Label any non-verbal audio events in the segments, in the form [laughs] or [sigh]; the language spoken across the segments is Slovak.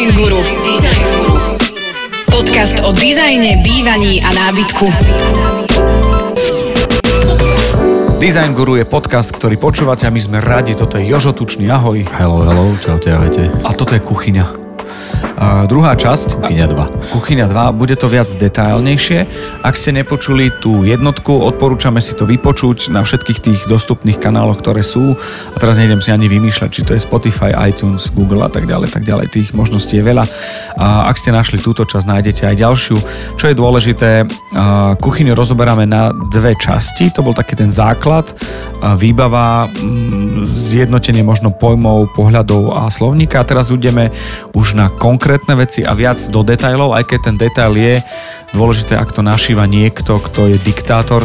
Design Guru. Design Guru. Podcast o dizajne, bývaní a nábytku. Design Guru je podcast, ktorý počúvate a my sme radi. Toto je Jožo Tučný, ahoj. Hello, hello, čaute, ahojte. A toto je kuchyňa. Uh, druhá časť. Kuchyňa 2. Kuchyňa 2, bude to viac detailnejšie. Ak ste nepočuli tú jednotku, odporúčame si to vypočuť na všetkých tých dostupných kanáloch, ktoré sú. A teraz nejdem si ani vymýšľať, či to je Spotify, iTunes, Google a tak ďalej, tak ďalej. Tých možností je veľa. A ak ste našli túto časť, nájdete aj ďalšiu. Čo je dôležité, uh, kuchyňu rozoberáme na dve časti. To bol taký ten základ, uh, výbava, mm, zjednotenie možno pojmov, pohľadov a slovníka. A teraz ideme už na konkrétne veci a viac do detailov, aj keď ten detail je dôležité, ak to našíva niekto, kto je diktátor.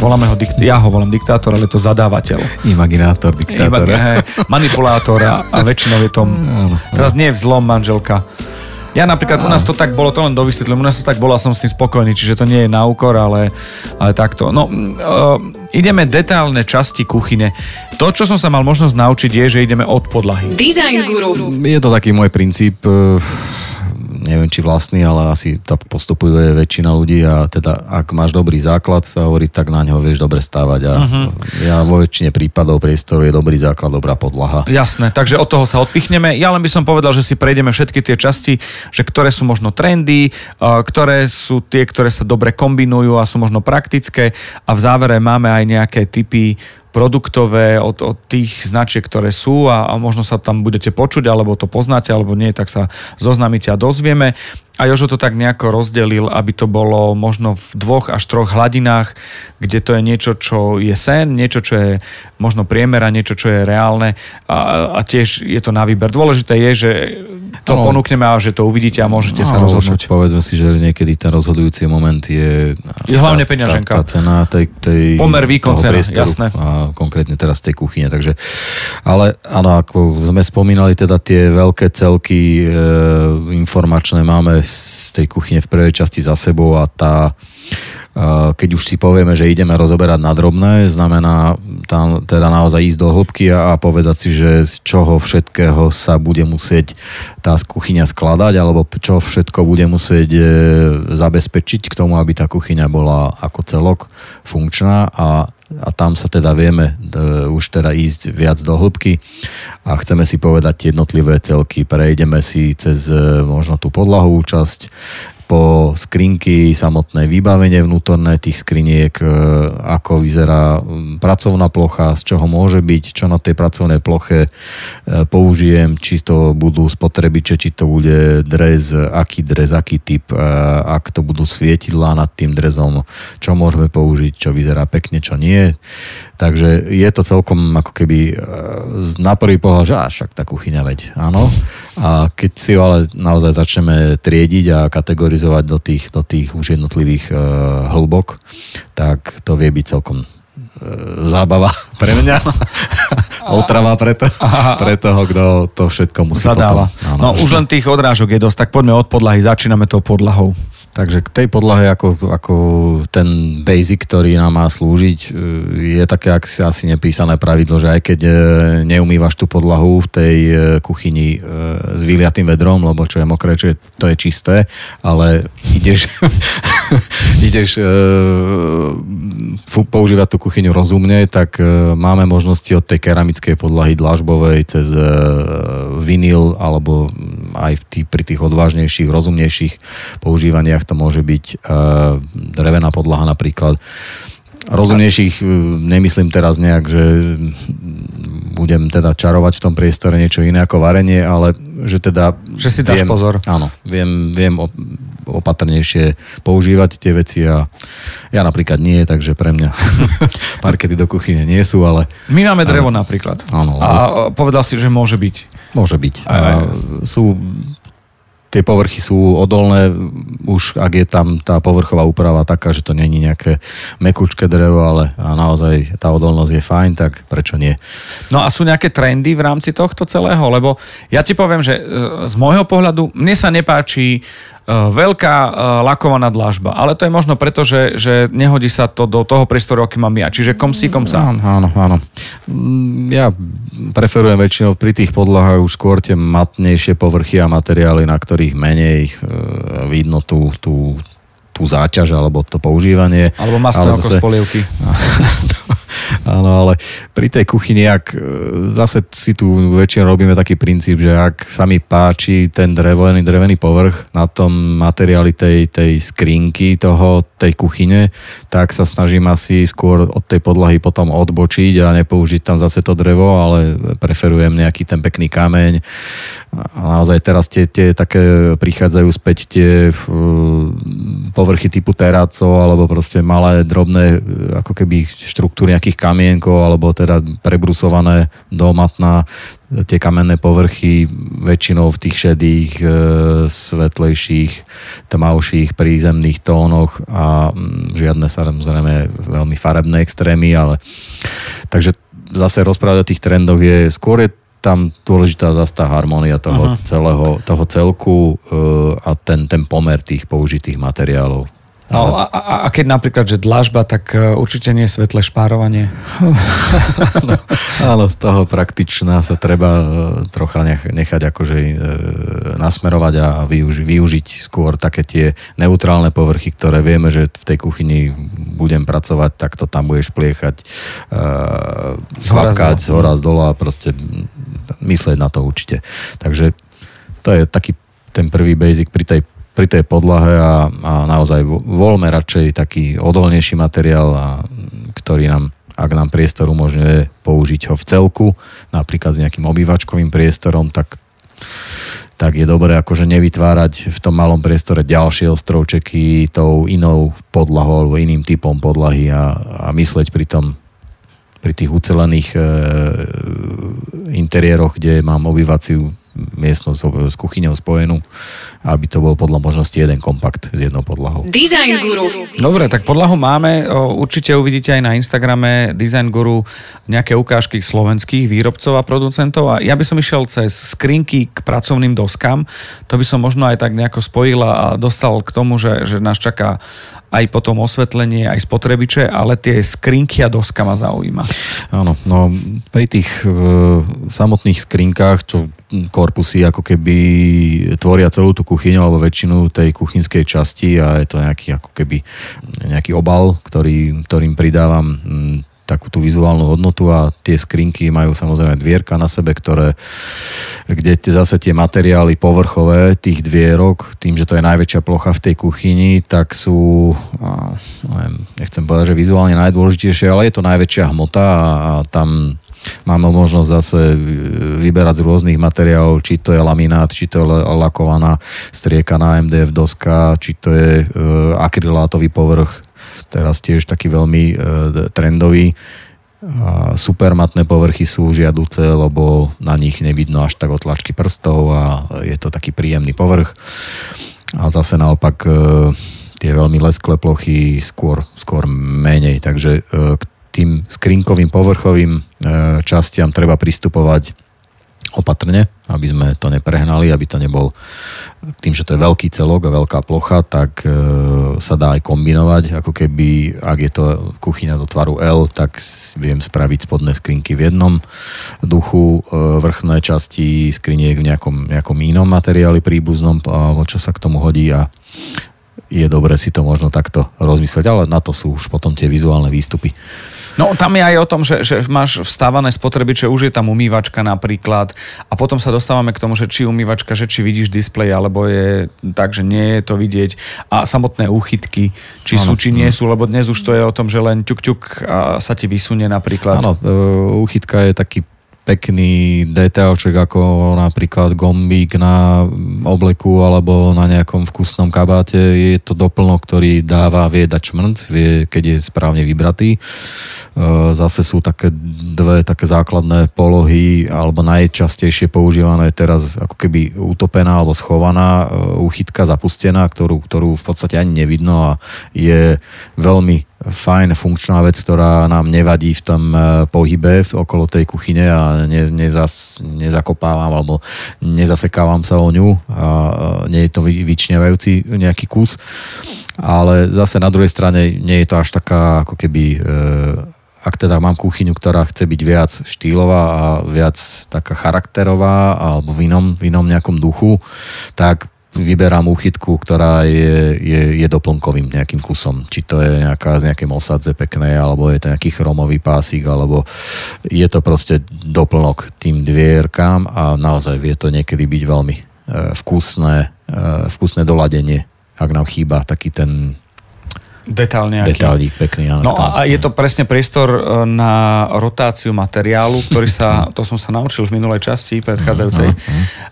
Voláme ho dikt- ja ho volám diktátor, ale je to zadávateľ. Imaginátor, diktátor. Hej, manipulátor a, a väčšinou je to... [laughs] Teraz nie je vzlom manželka. Ja napríklad, u nás to tak bolo, to len dovysvetlím, u nás to tak bolo a som s tým spokojný, čiže to nie je na úkor, ale, ale takto. No, uh, ideme detailné časti kuchyne. To, čo som sa mal možnosť naučiť, je, že ideme od podlahy. Design Guru. Je to taký môj princíp, eh, neviem či vlastný, ale asi tak postupuje väčšina ľudí a teda ak máš dobrý základ, sa hovorí, tak na neho vieš dobre stávať a uh-huh. ja vo väčšine prípadov priestoru je dobrý základ, dobrá podlaha. Jasné, takže od toho sa odpichneme. Ja len by som povedal, že si prejdeme všetky tie časti, že ktoré sú možno trendy, ktoré sú tie, ktoré sa dobre kombinujú a sú možno praktické a v závere máme aj nejaké typy produktové od, od tých značiek, ktoré sú a, a možno sa tam budete počuť, alebo to poznáte, alebo nie, tak sa zoznámite a dozvieme. A Jožo to tak nejako rozdelil, aby to bolo možno v dvoch až troch hladinách, kde to je niečo, čo je sen, niečo, čo je možno priemera, niečo, čo je reálne a, a tiež je to na výber. Dôležité je, že to no, ponúkneme a že to uvidíte a môžete no, sa rozhodnúť. Povedzme si, že niekedy ten rozhodujúci moment je... Je hlavne peňaženka. Tá, tá cena tej, tej Pomer výkon cena, jasné. A konkrétne teraz tej kuchyne. Takže, ale áno, ako sme spomínali, teda tie veľké celky e, informačné máme z tej kuchyne v prvej časti za sebou a tá keď už si povieme, že ideme rozoberať na drobné, znamená tam teda naozaj ísť do hĺbky a povedať si, že z čoho všetkého sa bude musieť tá kuchyňa skladať, alebo čo všetko bude musieť e, zabezpečiť k tomu, aby tá kuchyňa bola ako celok funkčná a a tam sa teda vieme e, už teda ísť viac do hĺbky a chceme si povedať jednotlivé celky. Prejdeme si cez e, možno tú podlahu časť, po skrinky, samotné vybavenie vnútorné tých skriniek, e, ako vyzerá pracovná plocha, z čoho môže byť, čo na tej pracovnej ploche e, použijem, či to budú spotrebiče, či to bude dres, aký dres, aký typ, e, ak to budú svietidlá nad tým drezom, čo môžeme použiť, čo vyzerá pekne, čo nie. Takže je to celkom ako keby na prvý pohľad, že až však tá kuchyňa veď, áno. A keď si ho ale naozaj začneme triediť a kategorizovať do tých, do tých už jednotlivých uh, hĺbok, tak to vie byť celkom uh, zábava [laughs] pre mňa. [laughs] Otrava pre, to, pre toho, kto to všetko musí Zadáva. potom. Áno. No už len tých odrážok je dosť, tak poďme od podlahy, začíname tou podlahou. Takže k tej podlahe, ako, ako ten basic, ktorý nám má slúžiť, e, je také si asi nepísané pravidlo, že aj keď e, neumývaš tú podlahu v tej e, kuchyni s vyliatým vedrom, lebo čo je mokré, čo je, to je čisté, ale ideš, [laughs] ideš používať tú kuchyňu rozumne, tak máme možnosti od tej keramickej podlahy dlažbovej cez vinyl alebo aj v tý, pri tých odvážnejších, rozumnejších používaniach to môže byť uh, drevená podlaha napríklad. Rozumnejších uh, nemyslím teraz nejak, že budem teda čarovať v tom priestore niečo iné ako varenie, ale že teda... Že si dáš viem, pozor. Áno, viem, viem opatrnejšie používať tie veci a ja napríklad nie, takže pre mňa [laughs] parkety do kuchyne nie sú, ale... My máme drevo ale, napríklad. Áno. A povedal si, že môže byť. Môže byť. A sú tie povrchy sú odolné, už ak je tam tá povrchová úprava taká, že to není nejaké mekučké drevo, ale a naozaj tá odolnosť je fajn, tak prečo nie? No a sú nejaké trendy v rámci tohto celého? Lebo ja ti poviem, že z môjho pohľadu mne sa nepáči veľká uh, lakovaná dlážba. Ale to je možno preto, že, že nehodí sa to do toho priestoru, aký mám ja. Čiže kom si, kom sa. Áno, áno, áno. Mm, Ja preferujem väčšinou pri tých podlahách už skôr tie matnejšie povrchy a materiály, na ktorých menej e, vidno tú, tú, tú záťaž alebo to používanie. Alebo masné Ale oko z polievky. [laughs] Áno, ale pri tej kuchyni, ak e, zase si tu väčšinou robíme taký princíp, že ak sa mi páči ten drevený, drevený povrch na tom materiáli tej, tej skrinky toho, tej kuchyne, tak sa snažím asi skôr od tej podlahy potom odbočiť a nepoužiť tam zase to drevo, ale preferujem nejaký ten pekný kameň. A naozaj teraz tie, tie také prichádzajú späť tie e, povrchy typu teracov alebo proste malé, drobné e, ako keby štruktúry nejakých kamienkov alebo teda prebrusované do matna tie kamenné povrchy väčšinou v tých šedých, e, svetlejších, tmavších, prízemných tónoch a mm, žiadne samozrejme veľmi farebné extrémy, ale takže zase rozprávať o tých trendoch je skôr je tam dôležitá zase tá harmónia toho Aha. celého, toho celku e, a ten, ten pomer tých použitých materiálov. No, a, a, a keď napríklad, že dlažba, tak e, určite nie je svetlé špárovanie. [laughs] Áno, z toho praktičná sa treba e, trocha nech, nechať akože e, nasmerovať a využi, využiť skôr také tie neutrálne povrchy, ktoré vieme, že v tej kuchyni budem pracovať, tak to tam budeš pliechať, e, chlapkať z hora, z dola a proste myslieť na to určite. Takže to je taký ten prvý basic pri tej pri tej podlahe a, a naozaj vo- voľme radšej taký odolnejší materiál, a, ktorý nám, ak nám priestor umožňuje použiť ho v celku, napríklad s nejakým obývačkovým priestorom, tak tak je dobré akože nevytvárať v tom malom priestore ďalšie ostrovčeky tou inou podlahou alebo iným typom podlahy a, a mysleť pri tom pri tých ucelených e, interiéroch, kde mám obývaciu miestnosť s- kuchyňou spojenú, aby to bol podľa možnosti jeden kompakt s jednou podlahou. Design Guru. Dobre, tak podlahu máme. Určite uvidíte aj na Instagrame Design Guru nejaké ukážky slovenských výrobcov a producentov. A ja by som išiel cez skrinky k pracovným doskám. To by som možno aj tak nejako spojil a dostal k tomu, že, že nás čaká aj potom osvetlenie, aj spotrebiče, ale tie skrinky a doska ma zaujíma. Áno, no pri tých e, samotných skrinkách, čo korpusy ako keby tvoria celú tú kuchyňu alebo väčšinu tej kuchynskej časti a je to nejaký ako keby nejaký obal, ktorý, ktorým pridávam mm, takú tú vizuálnu hodnotu a tie skrinky majú samozrejme dvierka na sebe, ktoré, kde tie, zase tie materiály povrchové tých dvierok, tým, že to je najväčšia plocha v tej kuchyni, tak sú, neviem, nechcem povedať, že vizuálne najdôležitejšie, ale je to najväčšia hmota a, a tam Máme možnosť zase vyberať z rôznych materiálov, či to je laminát, či to je la- lakovaná striekaná MDF doska, či to je e, akrylátový povrch, teraz tiež taký veľmi e, trendový. A supermatné povrchy sú žiaduce, lebo na nich nevidno až tak otlačky prstov a je to taký príjemný povrch. A zase naopak e, tie veľmi lesklé plochy skôr, skôr menej. Takže e, k tým skrinkovým povrchovým e, častiam treba pristupovať opatrne, aby sme to neprehnali, aby to nebol tým, že to je veľký celok a veľká plocha, tak e, sa dá aj kombinovať, ako keby, ak je to kuchyňa do tvaru L, tak viem spraviť spodné skrinky v jednom duchu, e, vrchné časti skriniek v nejakom, nejakom inom materiáli príbuznom, alebo čo sa k tomu hodí a je dobre si to možno takto rozmyslieť, ale na to sú už potom tie vizuálne výstupy. No tam je aj o tom, že, že máš vstávané spotrebiče, už je tam umývačka napríklad a potom sa dostávame k tomu, že či umývačka, že či vidíš displej, alebo je tak, že nie je to vidieť a samotné úchytky, či Áno. sú, či nie sú, lebo dnes už to je o tom, že len ťuk, ťuk a sa ti vysunie napríklad. Áno, e, úchytka je taký pekný detailček ako napríklad gombík na obleku alebo na nejakom vkusnom kabáte. Je to doplnok, ktorý dáva, vie dať šmrnc, vie, keď je správne vybratý. E, Zase sú také dve také základné polohy alebo najčastejšie používané teraz ako keby utopená alebo schovaná e, úchytka zapustená, ktorú, ktorú v podstate ani nevidno a je veľmi fajn funkčná vec, ktorá nám nevadí v tom e, pohybe okolo tej kuchyne a ne, nezas, nezakopávam alebo nezasekávam sa o ňu a nie je to vyčnevajúci nejaký kus. Ale zase na druhej strane nie je to až taká ako keby e, ak teda mám kuchyňu, ktorá chce byť viac štýlová a viac taká charakterová alebo v inom, v inom nejakom duchu, tak vyberám úchytku, ktorá je, je, je doplnkovým nejakým kusom. Či to je nejaká z nejakej mosadze peknej, alebo je to nejaký chromový pásik, alebo je to proste doplnok tým dvierkám a naozaj vie to niekedy byť veľmi e, vkusné, e, vkusné doladenie, ak nám chýba taký ten Detail nejaký. Detailík pekný. Áno, no a je to presne priestor e, na rotáciu materiálu, ktorý sa, [laughs] to som sa naučil v minulej časti predchádzajúcej.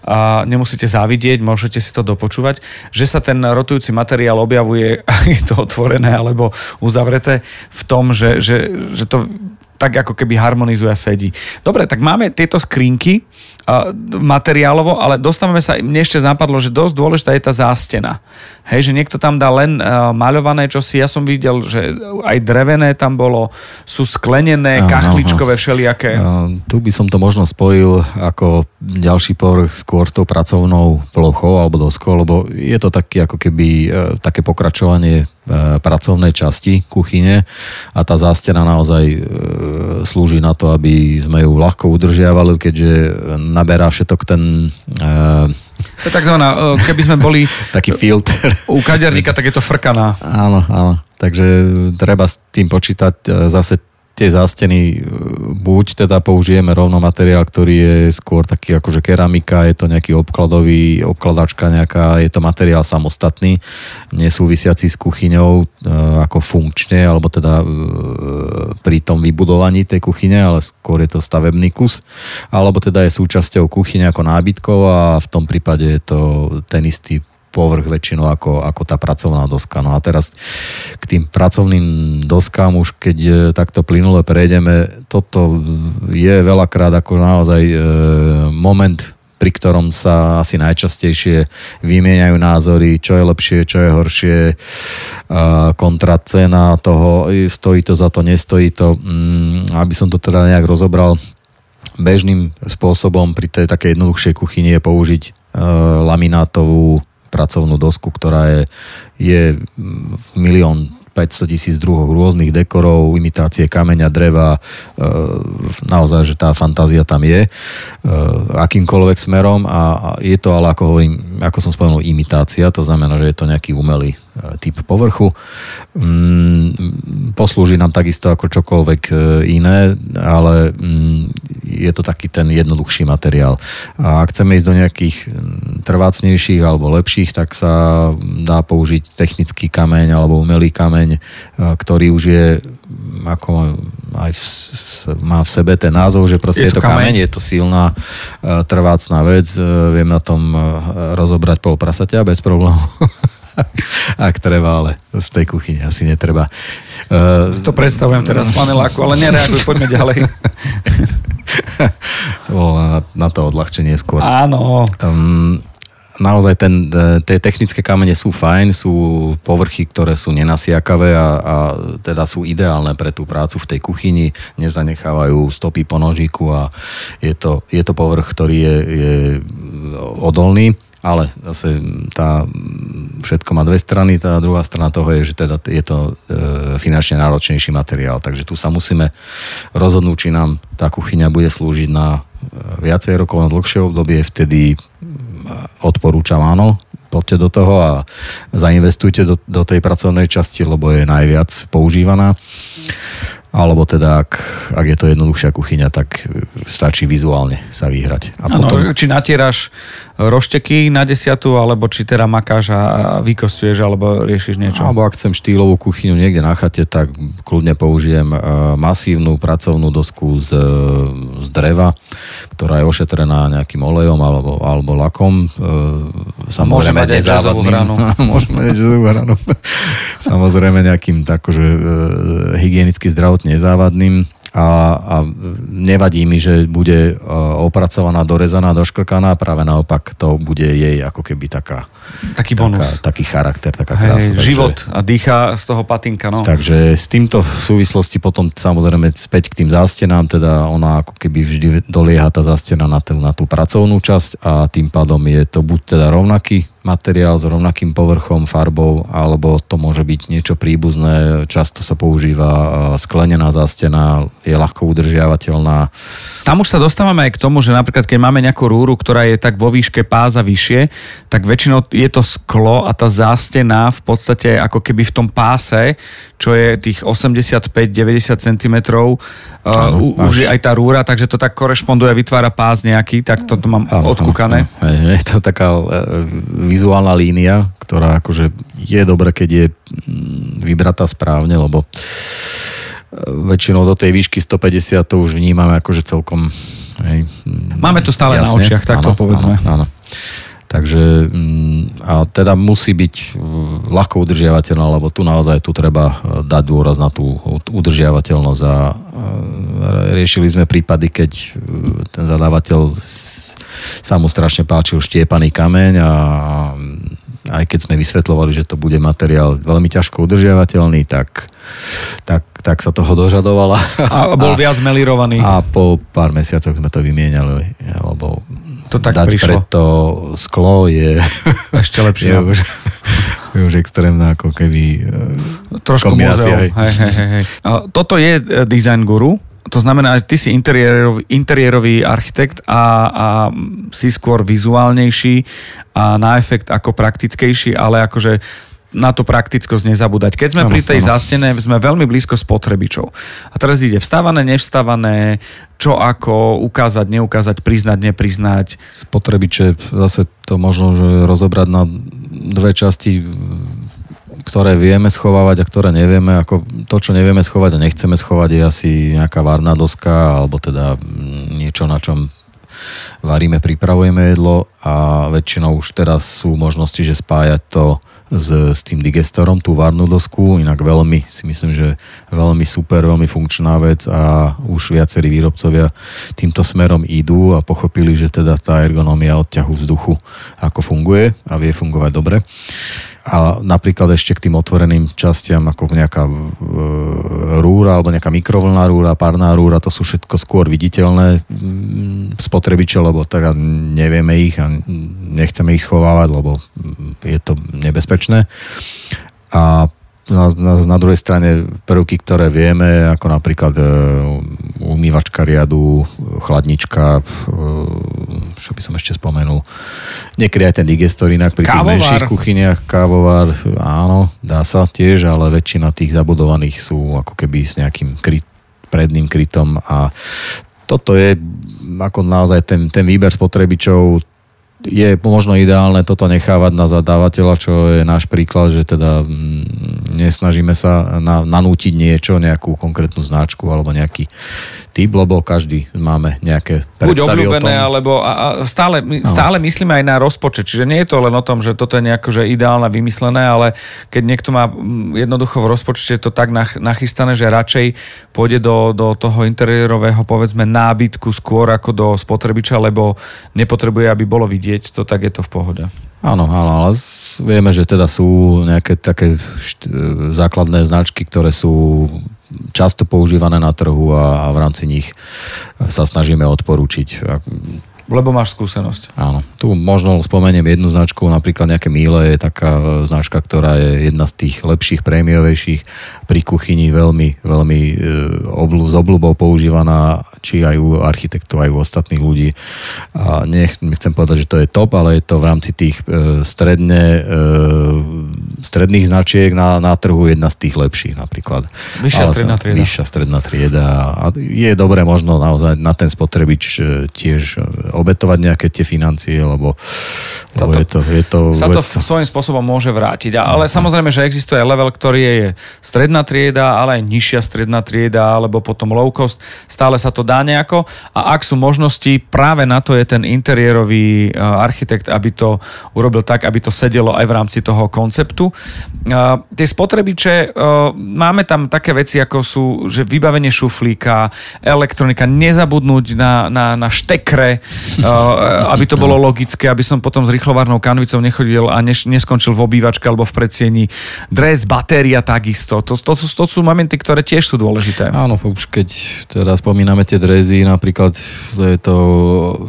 A nemusíte závidieť, môžete si to dopočúvať, že sa ten rotujúci materiál objavuje, [laughs] je to otvorené alebo uzavreté, v tom, že, že, že to tak ako keby harmonizuje a sedí. Dobre, tak máme tieto skrinky materiálovo, ale dostávame sa, mne ešte zapadlo, že dosť dôležitá je tá zástena. Hej, že niekto tam dá len uh, maľované čosi, ja som videl, že aj drevené tam bolo, sú sklenené, aha, kachličkové, aha. všelijaké. Uh, tu by som to možno spojil ako ďalší povrch skôr s tou pracovnou plochou alebo doskou, lebo je to taký ako keby uh, také pokračovanie uh, pracovnej časti kuchyne a tá zástena naozaj uh, slúži na to, aby sme ju ľahko udržiavali, keďže naberá všetok ten... Uh, to je takzvaná, keby sme boli... [laughs] Taký filter. U kaderníka, tak je to frkaná. Áno, áno. Takže treba s tým počítať zase tie zásteny e, buď teda použijeme rovno materiál, ktorý je skôr taký akože keramika, je to nejaký obkladový, obkladačka nejaká, je to materiál samostatný, nesúvisiaci s kuchyňou e, ako funkčne, alebo teda e, pri tom vybudovaní tej kuchyne, ale skôr je to stavebný kus, alebo teda je súčasťou kuchyne ako nábytkov a v tom prípade je to ten istý povrch väčšinou ako, ako tá pracovná doska. No a teraz k tým pracovným doskám už keď e, takto plynule prejdeme, toto je veľakrát ako naozaj e, moment pri ktorom sa asi najčastejšie vymieňajú názory, čo je lepšie, čo je horšie, kontra cena toho, stojí to za to, nestojí to. Mm, aby som to teda nejak rozobral, bežným spôsobom pri tej takej jednoduchšej kuchyni je použiť e, laminátovú pracovnú dosku, ktorá je, je milión 500 tisíc druhov rôznych dekorov, imitácie kameňa, dreva, e, naozaj, že tá fantázia tam je e, akýmkoľvek smerom a je to ale, ako hovorím, ako som spomenul, imitácia, to znamená, že je to nejaký umelý typ povrchu. Mm, poslúži nám takisto ako čokoľvek iné, ale mm, je to taký ten jednoduchší materiál. A ak chceme ísť do nejakých mm, trvácnejších alebo lepších, tak sa dá použiť technický kameň alebo umelý kameň kameň, ktorý už je ako aj v, má v sebe ten názov, že proste je, je to kameň, kameň, je to silná trvácná vec, viem na tom rozobrať pol prasaťa bez problémov. [laughs] [laughs] Ak treba, ale z tej kuchyne asi netreba. Uh, to predstavujem teraz paneláku, ale nereaguj, poďme ďalej. [laughs] to bolo na, na to odľahčenie skôr. Áno. Um, naozaj ten, e, tie technické kamene sú fajn, sú povrchy, ktoré sú nenasiakavé a, a teda sú ideálne pre tú prácu v tej kuchyni, nezanechávajú stopy po nožíku a je to, je to povrch, ktorý je, je odolný ale zase tá, všetko má dve strany, tá druhá strana toho je, že teda je to e, finančne náročnejší materiál, takže tu sa musíme rozhodnúť, či nám tá kuchyňa bude slúžiť na e, viacej rokov, na dlhšie obdobie, vtedy odporúčam áno, poďte do toho a zainvestujte do, do tej pracovnej časti, lebo je najviac používaná. Alebo teda ak, ak je to jednoduchšia kuchyňa, tak stačí vizuálne sa vyhrať. A ano, potom... Či natieraš rošteky na desiatu, alebo či teda makáš a vykostuješ, alebo riešiš niečo? Alebo ak chcem štýlovú kuchyňu niekde na chate, tak kľudne použijem e, masívnu pracovnú dosku z, z dreva, ktorá je ošetrená nejakým olejom alebo, alebo lakom. E, samozrejme nezávadným. Môže mať hranu. [laughs] [laughs] Samozrejme nejakým takože hygienicky zdravotným nezávadným a, a nevadí mi, že bude e, opracovaná, dorezaná, doškrkaná, práve naopak to bude jej ako keby taká Taký bonus. Taká, taký charakter, taká Hej, krása. takže- život a dýcha z toho patinka, no. Takže s týmto v súvislosti potom samozrejme späť k tým zástenám, teda ona ako keby vždy dolieha tá zástena na tú, na tú pracovnú časť a tým pádom je to buď teda rovnaký materiál s rovnakým povrchom, farbou, alebo to môže byť niečo príbuzné. Často sa používa e, sklenená zástena, je ľahko udržiavateľná. Tam už sa dostávame aj k tomu, že napríklad keď máme nejakú rúru, ktorá je tak vo výške páza vyššie, tak väčšinou je to sklo a tá zástena v podstate ako keby v tom páse, čo je tých 85-90 cm, Áno, uh, už je aj tá rúra, takže to tak korešponduje, vytvára pás nejaký, tak toto mám Áno, odkúkané. áno, áno. Je, to taká e, vizuálna línia, ktorá akože je dobré, keď je mm, vybratá správne, lebo e, väčšinou do tej výšky 150 to už vnímame akože celkom hej, mm, Máme to stále na očiach, tak to povedzme. Áno, áno. Takže mm, a teda musí byť mm, ľahko udržiavateľná, lebo tu naozaj tu treba e, dať dôraz na tú udržiavateľnosť a e, riešili sme prípady, keď e, ten zadávateľ sa mu strašne páčil štiepaný kameň a aj keď sme vysvetľovali, že to bude materiál veľmi ťažko udržiavateľný, tak, tak, tak sa toho dožadovala. A bol [laughs] viac melirovaný. A po pár mesiacoch sme to vymieniali, lebo To tak dať prišlo. preto sklo je, [laughs] Ešte lepšie. [laughs] je, už, je už extrémna ako keby e, Trošku kombinácia, múzeum. hej. Hej, hej. A Toto je e, design guru, to znamená, že ty si interiérový, interiérový architekt a, a si skôr vizuálnejší a na efekt ako praktickejší, ale akože na tú praktickosť nezabúdať. Keď sme Áno, pri tej áno. zástene, sme veľmi blízko spotrebičov. A teraz ide vstávané, nevstávané, čo ako, ukázať, neukázať, priznať, nepriznať. spotrebiče, zase to možno že rozobrať na dve časti, ktoré vieme schovávať a ktoré nevieme. Ako to, čo nevieme schovať a nechceme schovať, je asi nejaká varná doska, alebo teda mm, niečo, na čom varíme, pripravujeme jedlo a väčšinou už teraz sú možnosti, že spájať to s, s tým digestorom, tú varnú dosku, inak veľmi, si myslím, že veľmi super, veľmi funkčná vec a už viacerí výrobcovia týmto smerom idú a pochopili, že teda tá ergonómia odťahu vzduchu ako funguje a vie fungovať dobre. A napríklad ešte k tým otvoreným častiam, ako nejaká rúra alebo nejaká mikrovlná rúra, párná rúra, to sú všetko skôr viditeľné mm, spotrebiče, lebo teda nevieme ich a nechceme ich schovávať, lebo je to nebezpečné. A na, na, na druhej strane prvky, ktoré vieme, ako napríklad e, umývačka riadu, chladnička, e, čo by som ešte spomenul. Niekedy aj ten digestor inak pri tých Kávovár. menších kuchyniach, kávovár, áno, dá sa tiež, ale väčšina tých zabudovaných sú ako keby s nejakým kryt, predným krytom a toto je ako naozaj ten, ten výber spotrebičov je možno ideálne toto nechávať na zadávateľa, čo je náš príklad, že teda mm, nesnažíme sa na, nanútiť niečo, nejakú konkrétnu značku alebo nejaký typ, lebo každý máme nejaké Buď predstavy o tom. obľúbené, alebo a, a stále, my, stále myslíme aj na rozpočet. Čiže nie je to len o tom, že toto je nejako že ideálne vymyslené, ale keď niekto má mm, jednoducho v rozpočte to tak nach- nachystané, že radšej pôjde do, do toho interiérového povedzme nábytku skôr ako do spotrebiča, lebo nepotrebuje, aby bolo vidieť, to tak je to v pohode. Áno, áno, ale vieme, že teda sú nejaké také št- e, základné značky, ktoré sú často používané na trhu a, a v rámci nich sa snažíme odporúčiť. Lebo máš skúsenosť. Áno, tu možno spomeniem jednu značku, napríklad nejaké Miele je taká značka, ktorá je jedna z tých lepších, prémiovejších pri kuchyni, veľmi, veľmi e, oblu, s obľubou používaná, či aj u architektov, aj u ostatných ľudí. A nech, nechcem povedať, že to je top, ale je to v rámci tých e, stredne, e, stredných značiek na, na trhu jedna z tých lepších napríklad. Vyššia Ale stredná trieda. Vyššia stredná trieda a je dobré možno naozaj na ten spotrebič e, tiež e, obetovať nejaké tie financie, lebo, lebo Toto- je to... Je to, sa to v- svojím spôsobom môže vrátiť. A- Ale samozrejme, že existuje level, ktorý je stredná trieda, ale aj nižšia stredná trieda, alebo potom low cost. Stále sa to dá nejako. A ak sú možnosti, práve na to je ten interiérový e, architekt, aby to urobil tak, aby to sedelo aj v rámci toho konceptu. Tie spotrebiče, uh, máme tam také veci, ako sú, že vybavenie šuflíka, elektronika, nezabudnúť na, na, na štekre, uh, aby to bolo logické, aby som potom s rýchlovarnou kanvicou nechodil a neš, neskončil v obývačke alebo v predsieni. Dres, batéria takisto. To, to, to, to sú momenty, ktoré tiež sú dôležité. Áno, už keď teda spomíname tie drezy, napríklad je to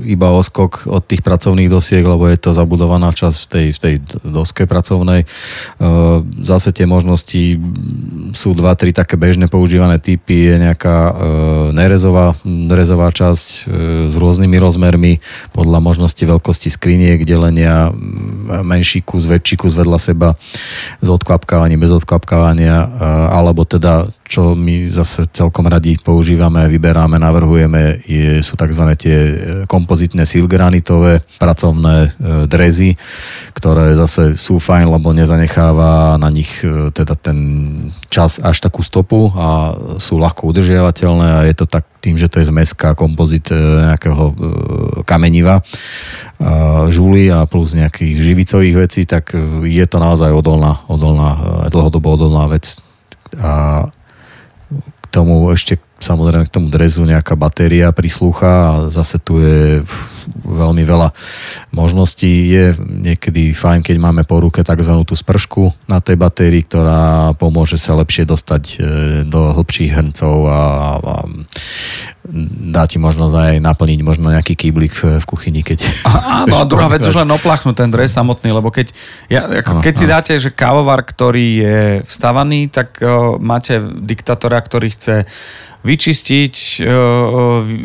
iba oskok od tých pracovných dosiek, lebo je to zabudovaná časť v tej, v tej doske pracovnej. Zase tie možnosti sú dva, tri také bežne používané typy. Je nejaká nerezová, nerezová časť s rôznymi rozmermi podľa možnosti veľkosti skriniek, delenia menší kus, väčší kus vedľa seba s odkvapkávaním, bez odkvapkávania, alebo teda čo my zase celkom radi používame, vyberáme, navrhujeme, je, sú tzv. tie e, kompozitné silgranitové pracovné e, drezy, ktoré zase sú fajn, lebo nezanecháva na nich e, teda ten čas až takú stopu a sú ľahko udržiavateľné a je to tak tým, že to je zmeska kompozit nejakého kameniva, žúly a plus nejakých živicových vecí, tak je to naozaj odolná, odolná dlhodobo odolná vec. A tomu ešte samozrejme k tomu drezu nejaká batéria prislúcha a zase tu je veľmi veľa možností. Je niekedy fajn, keď máme po ruke tzv. tú spršku na tej batérii, ktorá pomôže sa lepšie dostať e, do hĺbších hrncov a, a dá ti možnosť aj naplniť možno nejaký kýblik v, kuchyni, keď... A, áno, [laughs] a druhá vec už len oplachnúť ten dres samotný, lebo keď, ja, ako, keď si dáte, že kávovar, ktorý je vstavaný, tak uh, máte diktatora, ktorý chce vyčistiť,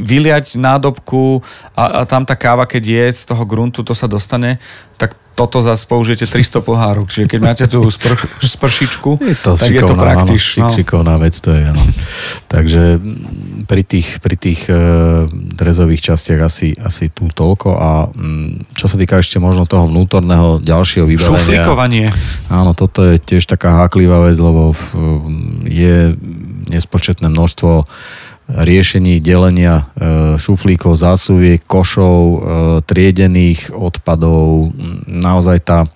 vyliať nádobku a, a tam tá káva, keď je z toho gruntu, to sa dostane, tak toto zase použijete 300 pohárok. Čiže keď máte tú spr- spršičku, je to tak šikovná, je to praktiš. Áno, šik, šikovná vec to je. Áno. Takže mm, pri tých, pri tých uh, drezových častiach asi, asi tu toľko a um, čo sa týka ešte možno toho vnútorného ďalšieho vybavenia. Šuflikovanie. Áno, toto je tiež taká háklivá vec, lebo uh, je nespočetné množstvo riešení delenia e, šuflíkov, zásuviek, košov, e, triedených odpadov. Naozaj tá,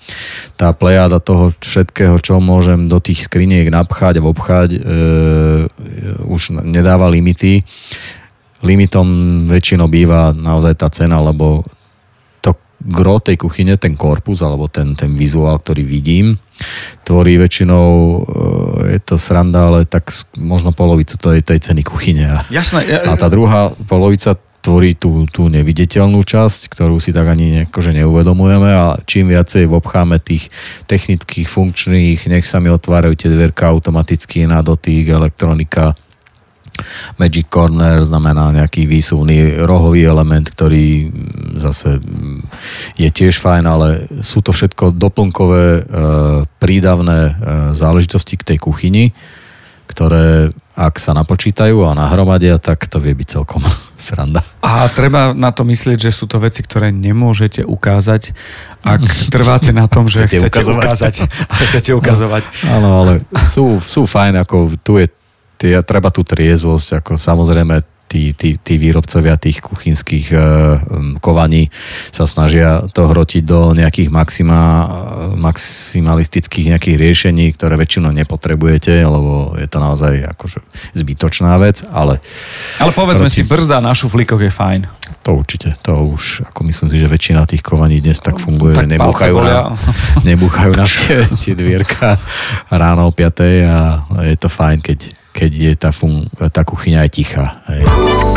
tá plejada toho všetkého, čo môžem do tých skriniek napchať a obchať, e, už nedáva limity. Limitom väčšinou býva naozaj tá cena, lebo to gro tej kuchyne, ten korpus alebo ten, ten vizuál, ktorý vidím, tvorí väčšinou, e, je to sranda, ale tak možno polovicu tej, tej ceny kuchyne. Jasné. Ja, a tá druhá polovica tvorí tú, tú neviditeľnú časť, ktorú si tak ani akože neuvedomujeme a čím viacej obcháme tých technických, funkčných, nech sa mi otvárajú tie dverka automaticky na dotyk, elektronika, Magic Corner znamená nejaký výsuvný rohový element, ktorý zase je tiež fajn, ale sú to všetko doplnkové e, prídavné e, záležitosti k tej kuchyni, ktoré ak sa napočítajú a nahromadia, tak to vie byť celkom [laughs] sranda. A treba na to myslieť, že sú to veci, ktoré nemôžete ukázať, ak [laughs] trváte na tom, že chcete, chcete ukázať. [laughs] chcete ukazovať. Áno, ale sú, sú fajn, ako tu je tie, treba tú triezvosť, ako samozrejme tí, tí, tí výrobcovia tých kuchynských uh, kovaní sa snažia to hrotiť do nejakých maxima, maximalistických nejakých riešení, ktoré väčšinou nepotrebujete, lebo je to naozaj akože zbytočná vec, ale... Ale povedzme proti... si, brzda na šuflíkoch je fajn. To určite, to už, ako myslím si, že väčšina tých kovaní dnes tak funguje, tak nebúchajú na, [laughs] nebúchajú na tie, tie dvierka ráno o 5 a je to fajn, keď keď je tá, fun- tá kuchyňa aj tichá. Hej.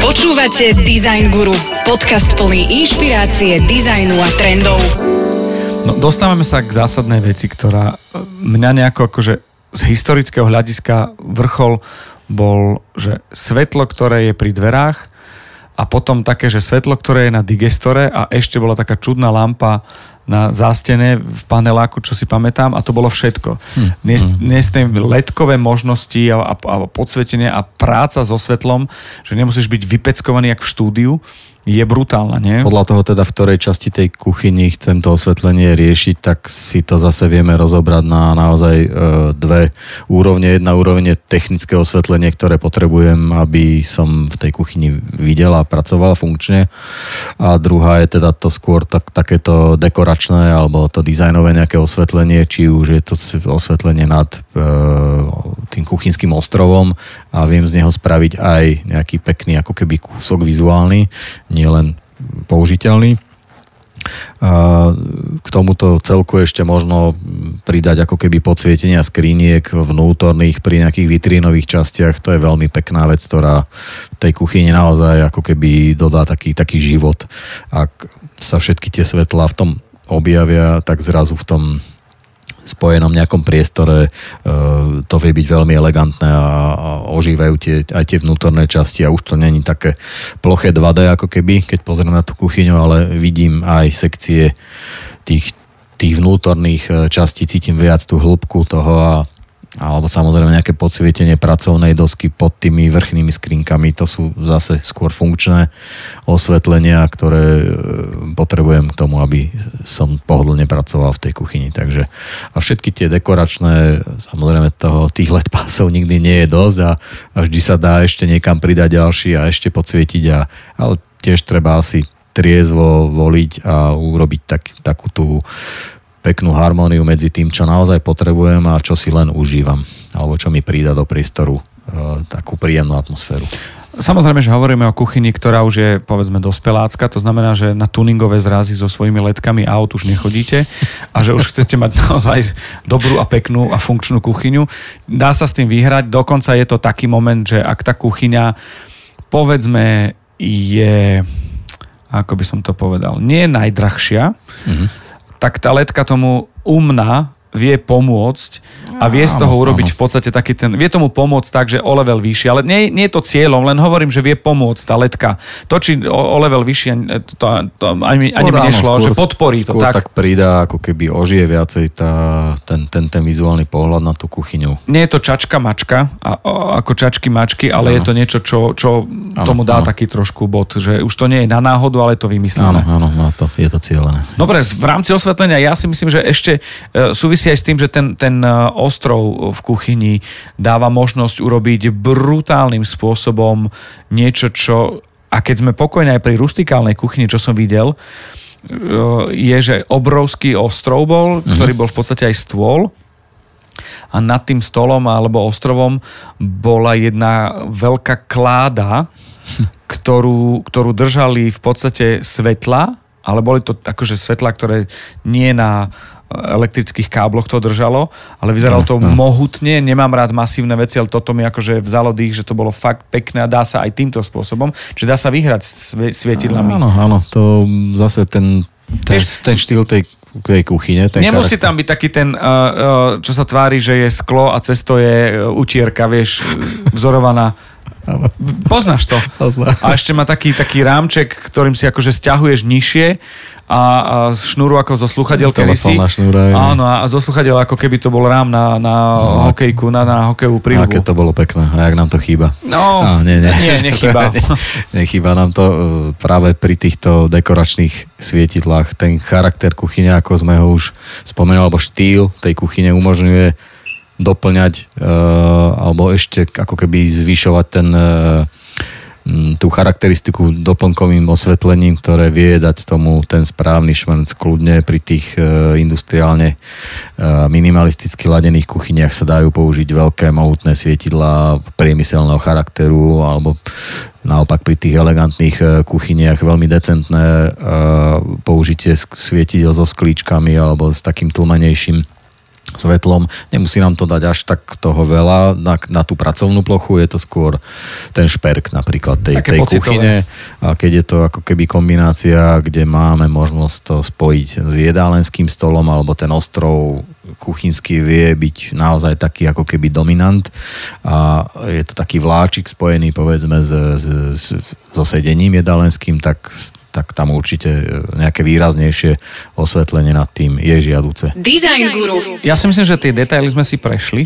Počúvate Design Guru, podcast plný inšpirácie, dizajnu a trendov. No, dostávame sa k zásadnej veci, ktorá e, mňa nejako akože z historického hľadiska vrchol bol, že svetlo, ktoré je pri dverách a potom také, že svetlo, ktoré je na digestore a ešte bola taká čudná lampa na zástene v paneláku, čo si pamätám a to bolo všetko. Hm. Dnes, hm. dnes letkové možnosti a, a, a podsvetenie a práca so svetlom, že nemusíš byť vypeckovaný jak v štúdiu, je brutálna, nie? Podľa toho teda, v ktorej časti tej kuchyni chcem to osvetlenie riešiť, tak si to zase vieme rozobrať na naozaj e, dve úrovne. Jedna úroveň je technické osvetlenie, ktoré potrebujem, aby som v tej kuchyni videl a pracoval funkčne. A druhá je teda to skôr tak, takéto dekoračné alebo to dizajnové nejaké osvetlenie, či už je to osvetlenie nad e, tým kuchynským ostrovom a viem z neho spraviť aj nejaký pekný ako keby kúsok vizuálny, nielen použiteľný. K tomuto celku ešte možno pridať ako keby podsvietenia skriniek vnútorných pri nejakých vitrínových častiach. To je veľmi pekná vec, ktorá tej kuchyni naozaj ako keby dodá taký, taký život. Ak sa všetky tie svetlá v tom objavia, tak zrazu v tom spojenom nejakom priestore e, to vie byť veľmi elegantné a, ožívajú tie, aj tie vnútorné časti a už to není také ploché 2D ako keby, keď pozriem na tú kuchyňu, ale vidím aj sekcie tých, tých vnútorných e, častí, cítim viac tú hĺbku toho a alebo samozrejme nejaké podsvietenie pracovnej dosky pod tými vrchnými skrinkami. To sú zase skôr funkčné osvetlenia, ktoré e, potrebujem k tomu, aby som pohodlne pracoval v tej kuchyni. Takže a všetky tie dekoračné, samozrejme toho, tých LED pásov nikdy nie je dosť a, a vždy sa dá ešte niekam pridať ďalší a ešte podsvietiť. A, ale tiež treba asi triezvo voliť a urobiť tak, takú tú peknú harmóniu medzi tým, čo naozaj potrebujem a čo si len užívam, alebo čo mi prída do priestoru e, takú príjemnú atmosféru. Samozrejme, že hovoríme o kuchyni, ktorá už je povedzme dospelácka, to znamená, že na tuningové zrazy so svojimi letkami aut už nechodíte a že už chcete mať naozaj dobrú a peknú a funkčnú kuchyňu. Dá sa s tým vyhrať, dokonca je to taký moment, že ak tá kuchyňa povedzme je, ako by som to povedal, nie je najdrahšia, mm-hmm tak tá letka tomu umná vie pomôcť a vie z toho urobiť v podstate taký ten, vie tomu pomôcť tak, že o level vyššie, ale nie, nie je to cieľom, len hovorím, že vie pomôcť tá letka. To, či o, o level vyššie, to, to ani, skôr, ani mi nešlo, skôr, že podporí to tak. tak pridá, ako keby ožije viacej tá, ten, ten, ten vizuálny pohľad na tú kuchyňu. Nie je to čačka mačka, a, ako čačky mačky, ale ano. je to niečo, čo, čo ano, tomu dá ano. taký trošku bod, že už to nie je na náhodu, ale je to vymyslené. Áno, áno, to, je to cieľené. Dobre, v rámci osvetlenia ja si myslím, že ešte uh, súvisí súvisí aj s tým, že ten, ten e, ostrov v kuchyni dáva možnosť urobiť brutálnym spôsobom niečo, čo... A keď sme pokojní aj pri rustikálnej kuchyni, čo som videl, e, je, že obrovský ostrov bol, mm-hmm. ktorý bol v podstate aj stôl a nad tým stolom alebo ostrovom bola jedna veľká kláda, [laughs] ktorú, ktorú držali v podstate svetla, ale boli to akože svetla, ktoré nie na elektrických kábloch to držalo, ale vyzeralo to no, no. mohutne, nemám rád masívne veci, ale toto mi akože vzalo dých, že to bolo fakt pekné a dá sa aj týmto spôsobom, že dá sa vyhrať s svietidlami. Áno, áno, to zase ten, ten, ten štýl tej tej kuchyne. Ten Nemusí charakter. tam byť taký ten, uh, uh, čo sa tvári, že je sklo a cesto je uh, utierka, vieš, vzorovaná. Poznáš to. Poznám. A ešte má taký, taký rámček, ktorým si akože stiahuješ nižšie a, a šnúru ako zo sluchadiel kedysi. šnúra. Áno, a zo sluchadiel ako keby to bol rám na, na no, hokejku, na, na hokejovú príľubu. Aké to bolo pekné. A jak nám to chýba. No, a, nie, nie, nie, nechýba. [laughs] nechýba nám to e, práve pri týchto dekoračných svietidlách. Ten charakter kuchyne, ako sme ho už spomenuli, alebo štýl tej kuchyne umožňuje doplňať uh, alebo ešte ako keby zvyšovať ten Mm, tú charakteristiku doplnkovým osvetlením, ktoré vie dať tomu ten správny šmrnc kľudne pri tých e, industriálne e, minimalisticky ladených kuchyniach sa dajú použiť veľké mohutné svietidla priemyselného charakteru alebo naopak pri tých elegantných e, kuchyniach veľmi decentné použitie svietidel so sklíčkami alebo s takým tlmenejším svetlom. Nemusí nám to dať až tak toho veľa na, na tú pracovnú plochu, je to skôr ten šperk napríklad tej, tej kuchyne. A keď je to ako keby kombinácia, kde máme možnosť to spojiť s jedálenským stolom alebo ten ostrov kuchynský vie byť naozaj taký ako keby dominant a je to taký vláčik spojený povedzme s, s, so sedením jedalenským, tak tak tam určite e, nejaké výraznejšie osvetlenie nad tým je žiaduce. Design Guru. Ja si myslím, že tie detaily sme si prešli.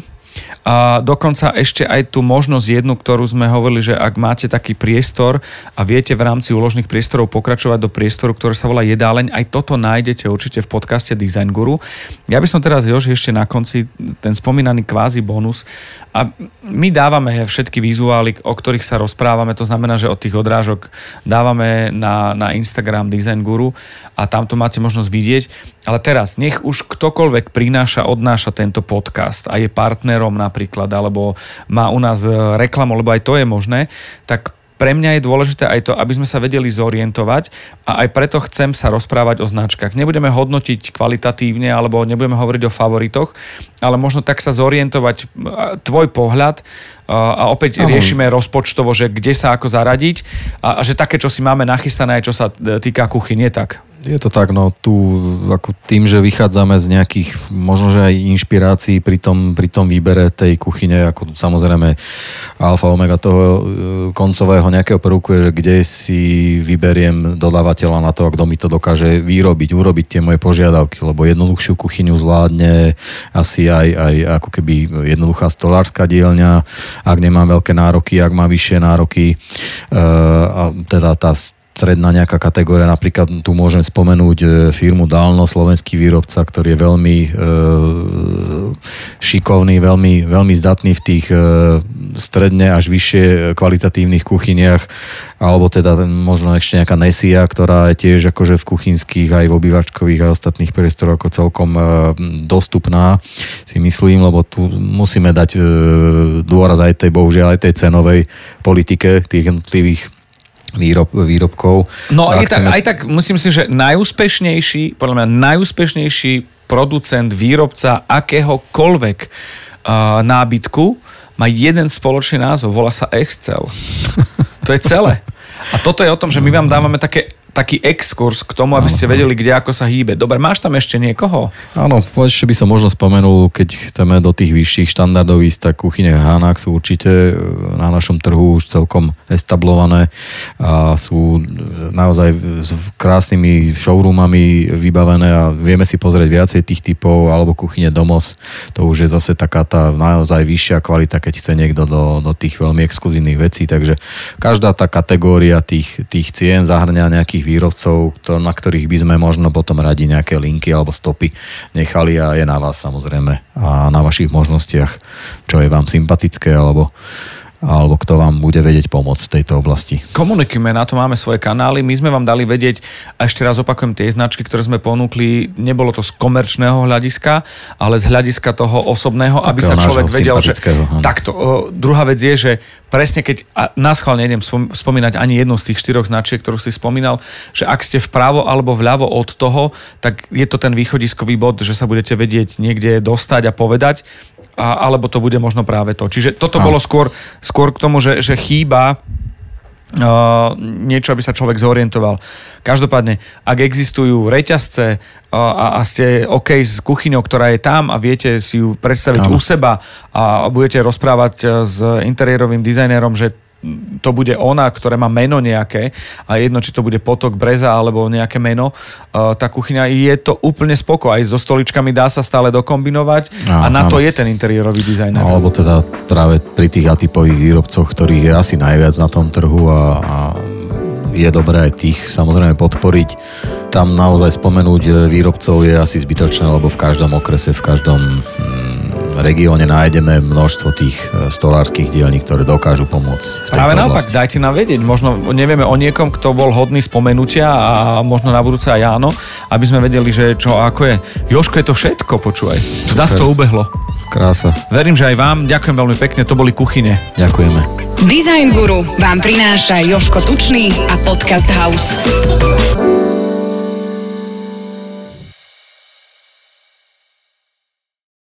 A dokonca ešte aj tú možnosť jednu, ktorú sme hovorili, že ak máte taký priestor a viete v rámci úložných priestorov pokračovať do priestoru, ktorý sa volá jedáleň, aj toto nájdete určite v podcaste Design Guru. Ja by som teraz, Jož, ešte na konci ten spomínaný kvázi bonus. A my dávame všetky vizuály, o ktorých sa rozprávame, to znamená, že od tých odrážok dávame na, na Instagram Design Guru a tam to máte možnosť vidieť. Ale teraz, nech už ktokoľvek prináša, odnáša tento podcast a je partnerom napríklad, alebo má u nás reklamu, lebo aj to je možné, tak pre mňa je dôležité aj to, aby sme sa vedeli zorientovať a aj preto chcem sa rozprávať o značkách. Nebudeme hodnotiť kvalitatívne alebo nebudeme hovoriť o favoritoch, ale možno tak sa zorientovať tvoj pohľad a opäť Ahoj. riešime rozpočtovo, že kde sa ako zaradiť a, a že také, čo si máme nachystané, aj čo sa e, týka kuchynie, tak. Je to tak, no tu ako tým, že vychádzame z nejakých možno, že aj inšpirácií pri tom, pri tom výbere tej kuchyne, ako samozrejme alfa omega toho e, koncového nejakého prvku je, že kde si vyberiem dodávateľa na to, kto mi to dokáže vyrobiť, urobiť tie moje požiadavky, lebo jednoduchšiu kuchyňu zvládne asi aj, aj ako keby jednoduchá stolárska dielňa, ak nemám veľké nároky, ak má vyššie nároky, e, a teda tá stredná nejaká kategória. Napríklad tu môžem spomenúť e, firmu Dalno, slovenský výrobca, ktorý je veľmi e, šikovný, veľmi, veľmi zdatný v tých e, stredne až vyššie kvalitatívnych kuchyniach, alebo teda možno ešte nejaká Nesia, ktorá je tiež akože v kuchynských aj v obývačkových a ostatných priestoroch ako celkom e, dostupná, si myslím, lebo tu musíme dať e, dôraz aj tej, bohužiaľ, aj tej cenovej politike tých jednotlivých výrob, výrobkov. No aj, chceme... tak, aj tak musím si, že najúspešnejší, podľa mňa najúspešnejší producent, výrobca akéhokoľvek uh, nábytku má jeden spoločný názov, volá sa Excel. [laughs] to je celé. A toto je o tom, že my vám dávame také taký exkurs k tomu, aby ste vedeli, kde ako sa hýbe. Dobre, máš tam ešte niekoho? Áno, ešte by som možno spomenul, keď chceme do tých vyšších štandardov ísť, tak kuchyne Hanak sú určite e, na našom trhu už celkom establované a sú naozaj s krásnymi showroomami vybavené a vieme si pozrieť viacej tých typov, alebo kuchyne Domos, to už je zase taká tá naozaj vyššia kvalita, keď chce niekto do, do tých veľmi exkluzívnych vecí, takže každá tá kategória tých, tých cien zahrňa nejakých tých výrobcov, na ktorých by sme možno potom radi nejaké linky alebo stopy nechali a je na vás samozrejme a na vašich možnostiach, čo je vám sympatické alebo alebo kto vám bude vedieť pomôcť v tejto oblasti. Komunikujeme, na to máme svoje kanály. My sme vám dali vedieť, a ešte raz opakujem, tie značky, ktoré sme ponúkli, nebolo to z komerčného hľadiska, ale z hľadiska toho osobného, Takého aby sa človek vedel, že... Áno. Takto. Druhá vec je, že presne keď, a náschval nejdem spomínať ani jednu z tých štyroch značiek, ktorú si spomínal, že ak ste vpravo alebo vľavo od toho, tak je to ten východiskový bod, že sa budete vedieť niekde dostať a povedať a, alebo to bude možno práve to. Čiže toto a. bolo skôr, skôr k tomu, že, že chýba Uh, niečo, aby sa človek zorientoval. Každopádne, ak existujú reťazce uh, a, a ste OK s kuchyňou, ktorá je tam a viete si ju predstaviť Áno. u seba a budete rozprávať uh, s interiérovým dizajnérom, že to bude ona, ktoré má meno nejaké a jedno, či to bude potok breza alebo nejaké meno, uh, tá kuchyňa je to úplne spoko. Aj so stoličkami dá sa stále dokombinovať a, a na to je ten interiérový dizajner. No, alebo teda práve pri tých atypových výrobcoch, ktorých je asi najviac na tom trhu a, a je dobré aj tých samozrejme podporiť. Tam naozaj spomenúť e, výrobcov je asi zbytočné, lebo v každom okrese, v každom mm, regióne nájdeme množstvo tých e, stolárskych dielní, ktoré dokážu pomôcť. V Práve naopak, dajte nám vedieť. Možno nevieme o niekom, kto bol hodný spomenutia a možno na budúce aj áno, aby sme vedeli, že čo ako je. Joško, je to všetko, počúvaj. Zas to ubehlo. Krása. Verím, že aj vám. Ďakujem veľmi pekne, to boli kuchyne. Ďakujeme. Design Guru vám prináša Joško Tučný a Podcast House.